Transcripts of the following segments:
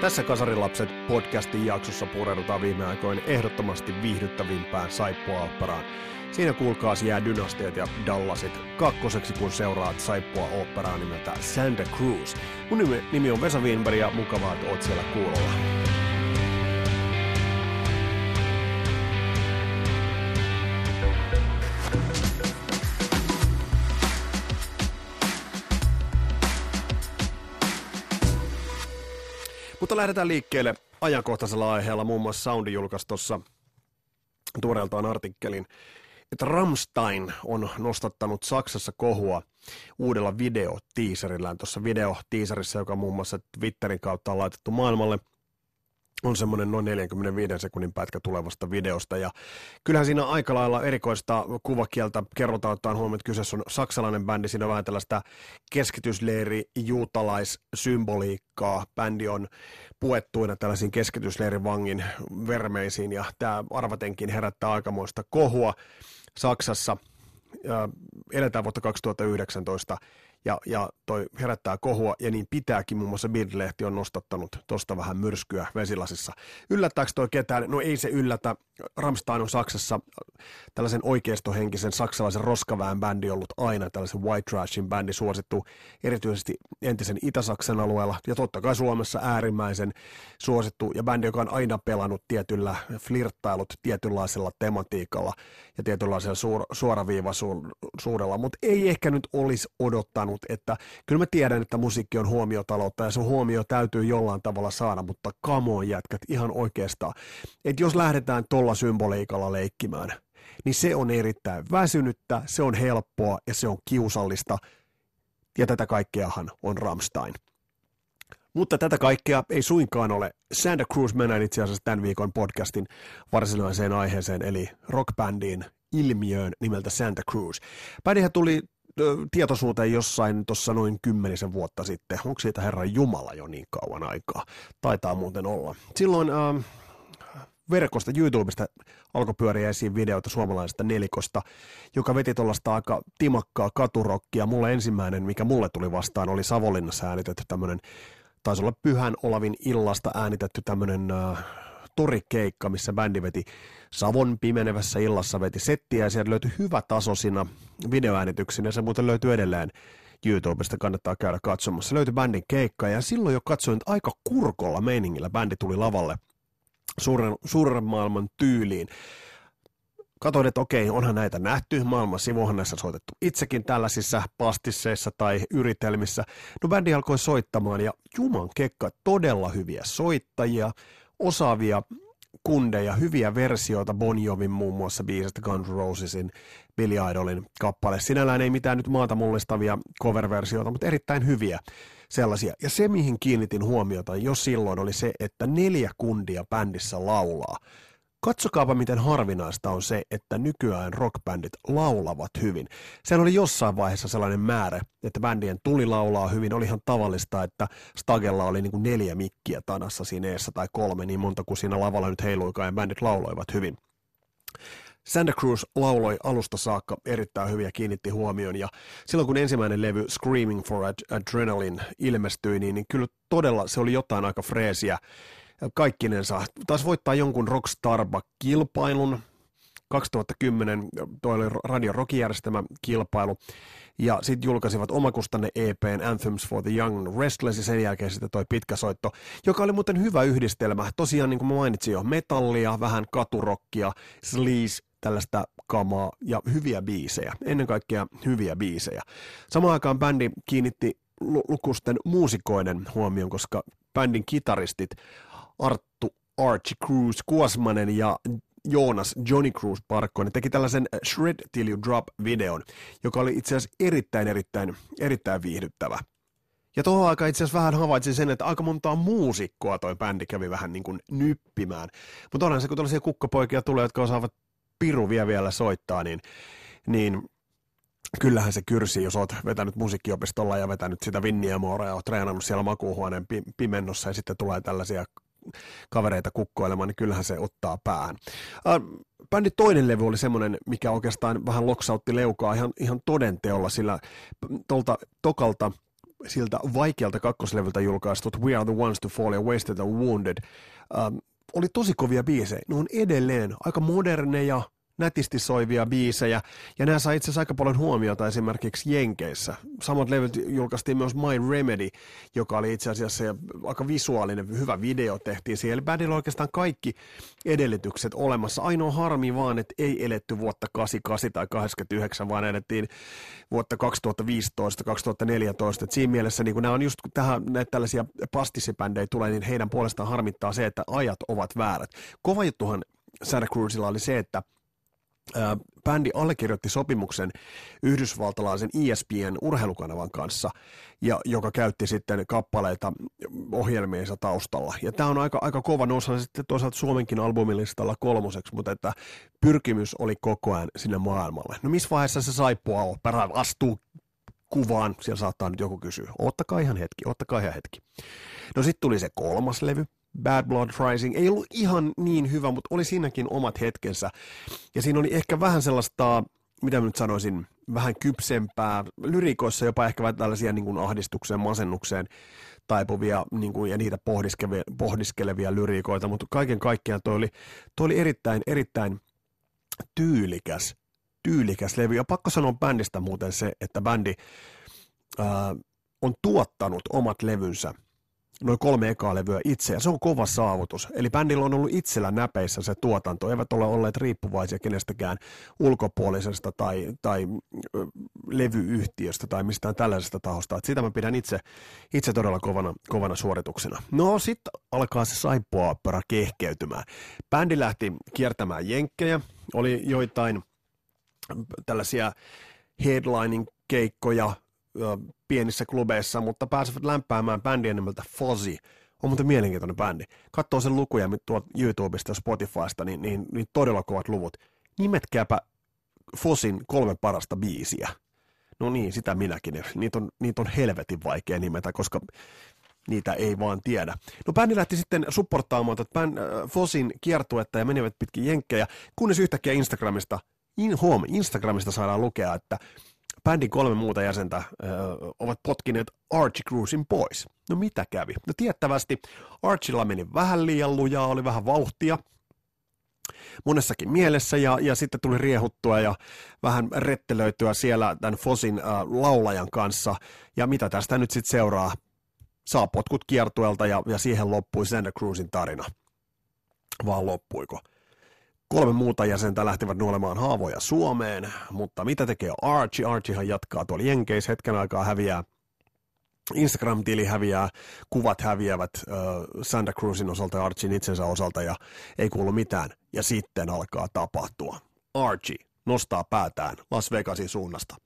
Tässä Kasarilapset podcastin jaksossa pureudutaan viime aikoina ehdottomasti viihdyttävimpään saippua-operaan. Siinä kuulkaas jää Dynastiat ja Dallasit kakkoseksi, kun seuraat saippua operaa nimeltä Santa Cruz. Mun nimi, nimi on Vesa Wienberg ja mukavaa, että oot siellä kuulolla. Mutta lähdetään liikkeelle ajankohtaisella aiheella. Muun muassa Soundi julkaisi tuossa tuoreeltaan artikkelin, että Ramstein on nostattanut Saksassa kohua uudella videotiiserillään. Tuossa videotiiserissa, joka muun muassa Twitterin kautta on laitettu maailmalle – on semmoinen noin 45 sekunnin pätkä tulevasta videosta. Ja kyllähän siinä aika lailla erikoista kuvakieltä kerrotaan, ottaen huomioon, että kyseessä on saksalainen bändi. Siinä on vähän tällaista keskitysleiri juutalaissymboliikkaa. Bändi on puettuina tällaisiin keskitysleirin vangin vermeisiin ja tämä arvatenkin herättää aikamoista kohua Saksassa. Ja eletään vuotta 2019 ja, ja toi herättää kohua, ja niin pitääkin, muun muassa Bild-lehti on nostattanut tosta vähän myrskyä vesilasissa. Yllättääkö toi ketään? No ei se yllätä. Ramstein on Saksassa tällaisen oikeistohenkisen saksalaisen roskaväen bändi ollut aina, tällaisen white trashin bändi suosittu erityisesti entisen Itä-Saksan alueella, ja totta kai Suomessa äärimmäisen suosittu, ja bändi, joka on aina pelannut tietyllä flirttailut tietynlaisella tematiikalla ja tietynlaisella suor- suoraviivaisuudella, mutta ei ehkä nyt olisi odottanut sanonut, että kyllä mä tiedän, että musiikki on huomiotaloutta ja se huomio täytyy jollain tavalla saada, mutta kamoon jätkät ihan oikeastaan. Että jos lähdetään tuolla symboliikalla leikkimään, niin se on erittäin väsynyttä, se on helppoa ja se on kiusallista. Ja tätä kaikkeahan on Ramstein. Mutta tätä kaikkea ei suinkaan ole. Santa Cruz mennään itse asiassa tämän viikon podcastin varsinaiseen aiheeseen, eli rockbändiin ilmiöön nimeltä Santa Cruz. Bändihän tuli tietoisuuteen jossain tuossa noin kymmenisen vuotta sitten. Onko siitä Herran Jumala jo niin kauan aikaa? Taitaa muuten olla. Silloin äh, verkosta YouTubesta alkoi pyöriä esiin videoita suomalaisesta nelikosta, joka veti tuollaista aika timakkaa katurokkia. Mulle ensimmäinen, mikä mulle tuli vastaan, oli Savonlinnassa äänitetty tämmöinen, taisi olla Pyhän Olavin illasta äänitetty tämmöinen äh, torikeikka, missä bändi veti Savon pimenevässä illassa veti settiä ja sieltä löytyi hyvä taso siinä videoäänityksinä ja se muuten löytyy edelleen YouTubesta, kannattaa käydä katsomassa. Löytyi bändin keikka ja silloin jo katsoin, että aika kurkolla meiningillä bändi tuli lavalle suuren, suuren maailman tyyliin. Katoin, että okei, onhan näitä nähty, maailman sivuhan näissä soitettu itsekin tällaisissa pastisseissa tai yritelmissä. No bändi alkoi soittamaan ja juman kekka, todella hyviä soittajia, osaavia kundeja, hyviä versioita Bon Jovin muun muassa biisistä Guns Rosesin Billy Idolin kappale. Sinällään ei mitään nyt maata mullistavia cover-versioita, mutta erittäin hyviä sellaisia. Ja se, mihin kiinnitin huomiota jo silloin, oli se, että neljä kundia bändissä laulaa. Katsokaapa, miten harvinaista on se, että nykyään rockbändit laulavat hyvin. Sehän oli jossain vaiheessa sellainen määrä, että bändien tuli laulaa hyvin. Oli ihan tavallista, että Stagella oli niin kuin neljä mikkiä tanassa siinä eessä tai kolme, niin monta kuin siinä lavalla nyt heiluikaan ja bändit lauloivat hyvin. Santa Cruz lauloi alusta saakka erittäin hyviä kiinnitti huomioon ja silloin kun ensimmäinen levy Screaming for Ad- Adrenaline ilmestyi, niin, niin kyllä todella se oli jotain aika freesiä kaikkinensa. Taas voittaa jonkun Rockstarba-kilpailun. 2010 toi oli Radio Rock-järjestämä kilpailu. Ja sitten julkaisivat omakustanne EPn Anthems for the Young Restless ja sen jälkeen sitten toi pitkä soitto, joka oli muuten hyvä yhdistelmä. Tosiaan niin kuin mä mainitsin jo, metallia, vähän katurokkia, sleaze, tällaista kamaa ja hyviä biisejä. Ennen kaikkea hyviä biisejä. Samaan aikaan bändi kiinnitti lukusten muusikoiden huomioon, koska bändin kitaristit Arttu Archie Cruz Kuosmanen ja Joonas Johnny Cruz Parkkonen teki tällaisen Shred Till You Drop-videon, joka oli itse asiassa erittäin, erittäin, erittäin viihdyttävä. Ja tuohon aikaan itse asiassa vähän havaitsin sen, että aika montaa muusikkoa toi bändi kävi vähän niin kuin nyppimään. Mutta onhan se, kun tällaisia kukkapoikia tulee, jotka osaavat piru vielä vielä soittaa, niin, niin kyllähän se kyrsi, jos oot vetänyt musiikkiopistolla ja vetänyt sitä vinniamoora ja oot treenannut siellä makuuhuoneen pimennossa ja sitten tulee tällaisia kavereita kukkoilemaan, niin kyllähän se ottaa päähän. Äh, bändin toinen levy oli semmoinen, mikä oikeastaan vähän loksautti leukaa ihan, ihan todenteolla, sillä tuolta tokalta siltä vaikealta kakkoslevyltä julkaistut We Are The Ones To Fall ja Wasted and Wounded, ähm, oli tosi kovia biisejä. Ne on edelleen aika moderneja, nätisti soivia biisejä, ja nämä sai itse asiassa aika paljon huomiota esimerkiksi Jenkeissä. Samat levyt julkaistiin myös My Remedy, joka oli itse asiassa aika visuaalinen, hyvä video tehtiin siihen. Eli bändillä oikeastaan kaikki edellytykset olemassa. Ainoa harmi vaan, että ei eletty vuotta 88 tai 89, vaan elettiin vuotta 2015, 2014. Et siinä mielessä niin kun nämä on just kun tähän näitä tällaisia pastissibändejä tulee, niin heidän puolestaan harmittaa se, että ajat ovat väärät. Kova juttuhan Santa Cruzilla oli se, että bändi allekirjoitti sopimuksen yhdysvaltalaisen ESPN urheilukanavan kanssa, ja, joka käytti sitten kappaleita ohjelmiensa taustalla. Ja tämä on aika, aika kova nosa sitten toisaalta Suomenkin albumilistalla kolmoseksi, mutta että pyrkimys oli koko ajan sinne maailmalle. No missä vaiheessa se saippua opera astuu kuvaan? Siellä saattaa nyt joku kysyä. Ottakaa ihan hetki, ottakaa ihan hetki. No sitten tuli se kolmas levy, Bad Blood Rising ei ollut ihan niin hyvä, mutta oli siinäkin omat hetkensä. Ja siinä oli ehkä vähän sellaista, mitä mä nyt sanoisin, vähän kypsempää, lyrikoissa jopa ehkä vähän tällaisia niin kuin ahdistukseen, masennukseen taipuvia niin kuin, ja niitä pohdiskelevia, pohdiskelevia lyriikoita, mutta kaiken kaikkiaan toi oli, toi oli erittäin, erittäin tyylikäs, tyylikäs levy. Ja pakko sanoa bändistä muuten se, että bändi ää, on tuottanut omat levynsä – noin kolme ekaa levyä itse, ja se on kova saavutus. Eli bändillä on ollut itsellä näpeissä se tuotanto, eivät ole olleet riippuvaisia kenestäkään ulkopuolisesta tai, tai levyyhtiöstä tai mistään tällaisesta tahosta. Et sitä mä pidän itse, itse todella kovana, kovana suorituksena. No sitten alkaa se saippua kehkeytymään. Bändi lähti kiertämään jenkkejä, oli joitain tällaisia headlining keikkoja pienissä klubeissa, mutta pääsevät lämpäämään bändiä nimeltä Fozzy. On muuten mielenkiintoinen bändi. Katsoo sen lukuja tuolta YouTubesta ja Spotifysta, niin, niin, niin todella kovat luvut. Nimetkääpä Fosin kolme parasta biisiä. No niin, sitä minäkin. Niitä on, niitä on helvetin vaikea nimetä, koska niitä ei vaan tiedä. No bändi lähti sitten supportaamaan tätä bänd, äh, Fosin kiertuetta ja menivät pitkin jenkkejä, kunnes yhtäkkiä Instagramista, in, home, Instagramista saadaan lukea, että bändin kolme muuta jäsentä ö, ovat potkineet Archie Cruisin pois. No mitä kävi? No tiettävästi Archilla meni vähän liian lujaa, oli vähän vauhtia, monessakin mielessä ja, ja sitten tuli riehuttua ja vähän rettelöityä siellä tämän Fosin äh, laulajan kanssa. Ja mitä tästä nyt sitten seuraa? Saa potkut kiertuelta ja, ja siihen loppui Santa Cruzin tarina. Vaan loppuiko? Kolme muuta jäsentä lähtivät nuolemaan haavoja Suomeen, mutta mitä tekee Archie? Archiehan jatkaa tuolla Jenkeis hetken aikaa häviää Instagram-tili häviää, kuvat häviävät äh, Santa Cruzin osalta ja Archin itsensä osalta ja ei kuulu mitään. Ja sitten alkaa tapahtua. Archie nostaa päätään Las Vegasin suunnasta.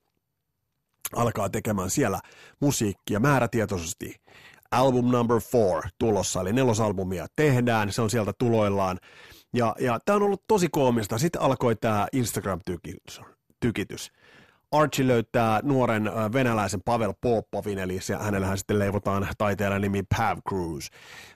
Alkaa tekemään siellä musiikkia määrätietoisesti. Album number four tulossa, eli nelosalbumia tehdään, se on sieltä tuloillaan. Ja, ja tämä on ollut tosi koomista. Sitten alkoi tämä Instagram-tykitys. Archie löytää nuoren venäläisen Pavel Popovin, eli hänellähän sitten leivotaan taiteilijan nimi Pav Cruz.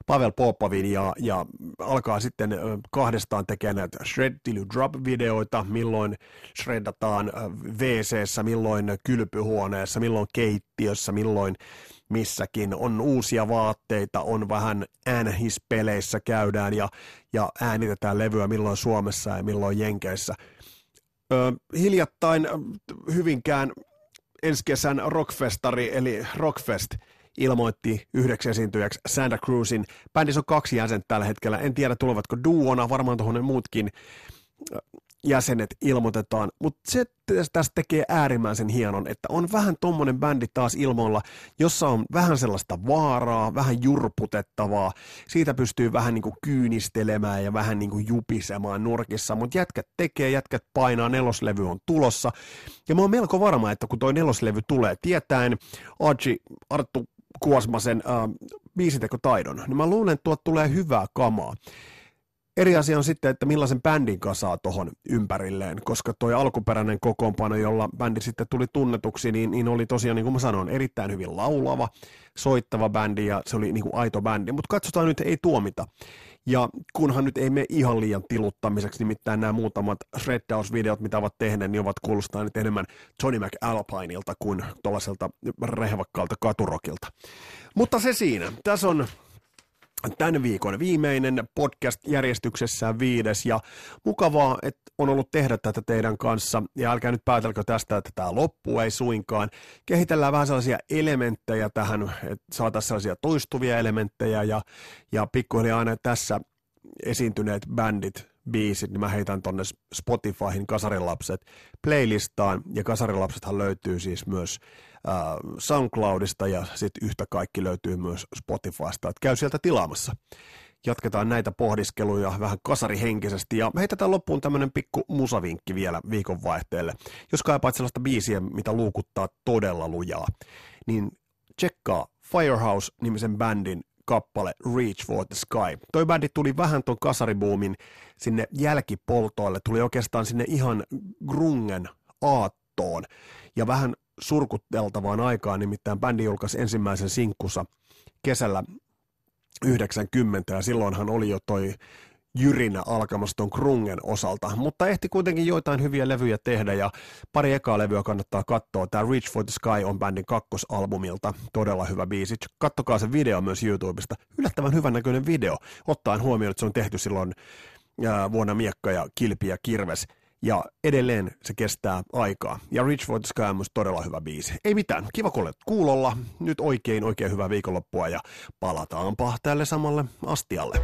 Pavel Popovin ja, ja alkaa sitten kahdestaan tekemään näitä Shred Till Drop-videoita, milloin shreddataan wc milloin kylpyhuoneessa, milloin keittiössä, milloin missäkin. On uusia vaatteita, on vähän äänhispeleissä käydään ja, ja äänitetään levyä milloin Suomessa ja milloin Jenkeissä. Ö, hiljattain Hyvinkään ensi kesän rockfestari eli Rockfest ilmoitti yhdeksi esiintyjäksi Santa Cruzin. Bändissä on kaksi jäsentä tällä hetkellä. En tiedä tulevatko duona, varmaan tuohon muutkin jäsenet ilmoitetaan, mutta se tästä tekee äärimmäisen hienon, että on vähän tommonen bändi taas ilmoilla, jossa on vähän sellaista vaaraa, vähän jurputettavaa, siitä pystyy vähän niin kuin kyynistelemään ja vähän niin kuin jupisemaan nurkissa, mutta jätkät tekee, jätkät painaa, neloslevy on tulossa, ja mä oon melko varma, että kun toi neloslevy tulee tietäen, Archie, Arttu Kuosmasen äh, biisitekotaidon, niin mä luulen, että tuot tulee hyvää kamaa Eri asia on sitten, että millaisen bändin kasaa tuohon ympärilleen, koska tuo alkuperäinen kokoonpano, jolla bändi sitten tuli tunnetuksi, niin, niin oli tosiaan, niin kuin mä sanoin, erittäin hyvin laulava, soittava bändi ja se oli niin kuin aito bändi, mutta katsotaan nyt, ei tuomita. Ja kunhan nyt ei mene ihan liian tiluttamiseksi, nimittäin nämä muutamat shreddaus-videot, mitä ovat tehneet, niin ovat kuulostaa nyt enemmän Johnny McAlpineilta kuin tuollaiselta rehvakkaalta katurokilta. Mutta se siinä. Tässä on tämän viikon viimeinen podcast järjestyksessään viides ja mukavaa, että on ollut tehdä tätä teidän kanssa ja älkää nyt päätelkö tästä, että tämä loppu ei suinkaan. Kehitellään vähän sellaisia elementtejä tähän, että saataisiin sellaisia toistuvia elementtejä ja, ja pikkuhiljaa aina tässä esiintyneet bändit, biisit, niin mä heitän tonne Spotifyhin Kasarilapset playlistaan ja Kasarilapsethan löytyy siis myös SoundCloudista ja sitten yhtä kaikki löytyy myös Spotifysta, että käy sieltä tilaamassa. Jatketaan näitä pohdiskeluja vähän kasarihenkisesti ja heitetään loppuun tämmöinen pikku musavinkki vielä viikonvaihteelle. Jos kaipaat sellaista biisiä, mitä luukuttaa todella lujaa, niin tsekkaa Firehouse-nimisen bändin kappale Reach for the Sky. Toi bändi tuli vähän ton kasaribuumin sinne jälkipoltoille, tuli oikeastaan sinne ihan grungen aattoon ja vähän surkutteltavaan aikaan, nimittäin bändi julkaisi ensimmäisen sinkkusa kesällä 90 ja silloinhan oli jo toi jyrinä alkamassa ton Krungen osalta, mutta ehti kuitenkin joitain hyviä levyjä tehdä ja pari ekaa levyä kannattaa katsoa. Tämä Reach for the Sky on bändin kakkosalbumilta, todella hyvä biisi. Kattokaa se video myös YouTubesta, yllättävän hyvän näköinen video, ottaen huomioon, että se on tehty silloin vuonna Miekka ja Kilpi ja Kirves – ja edelleen se kestää aikaa. Ja Rich Void Sky on myös todella hyvä biisi. Ei mitään, kiva kun olet kuulolla. Nyt oikein oikein hyvää viikonloppua ja palataanpa tälle samalle astialle.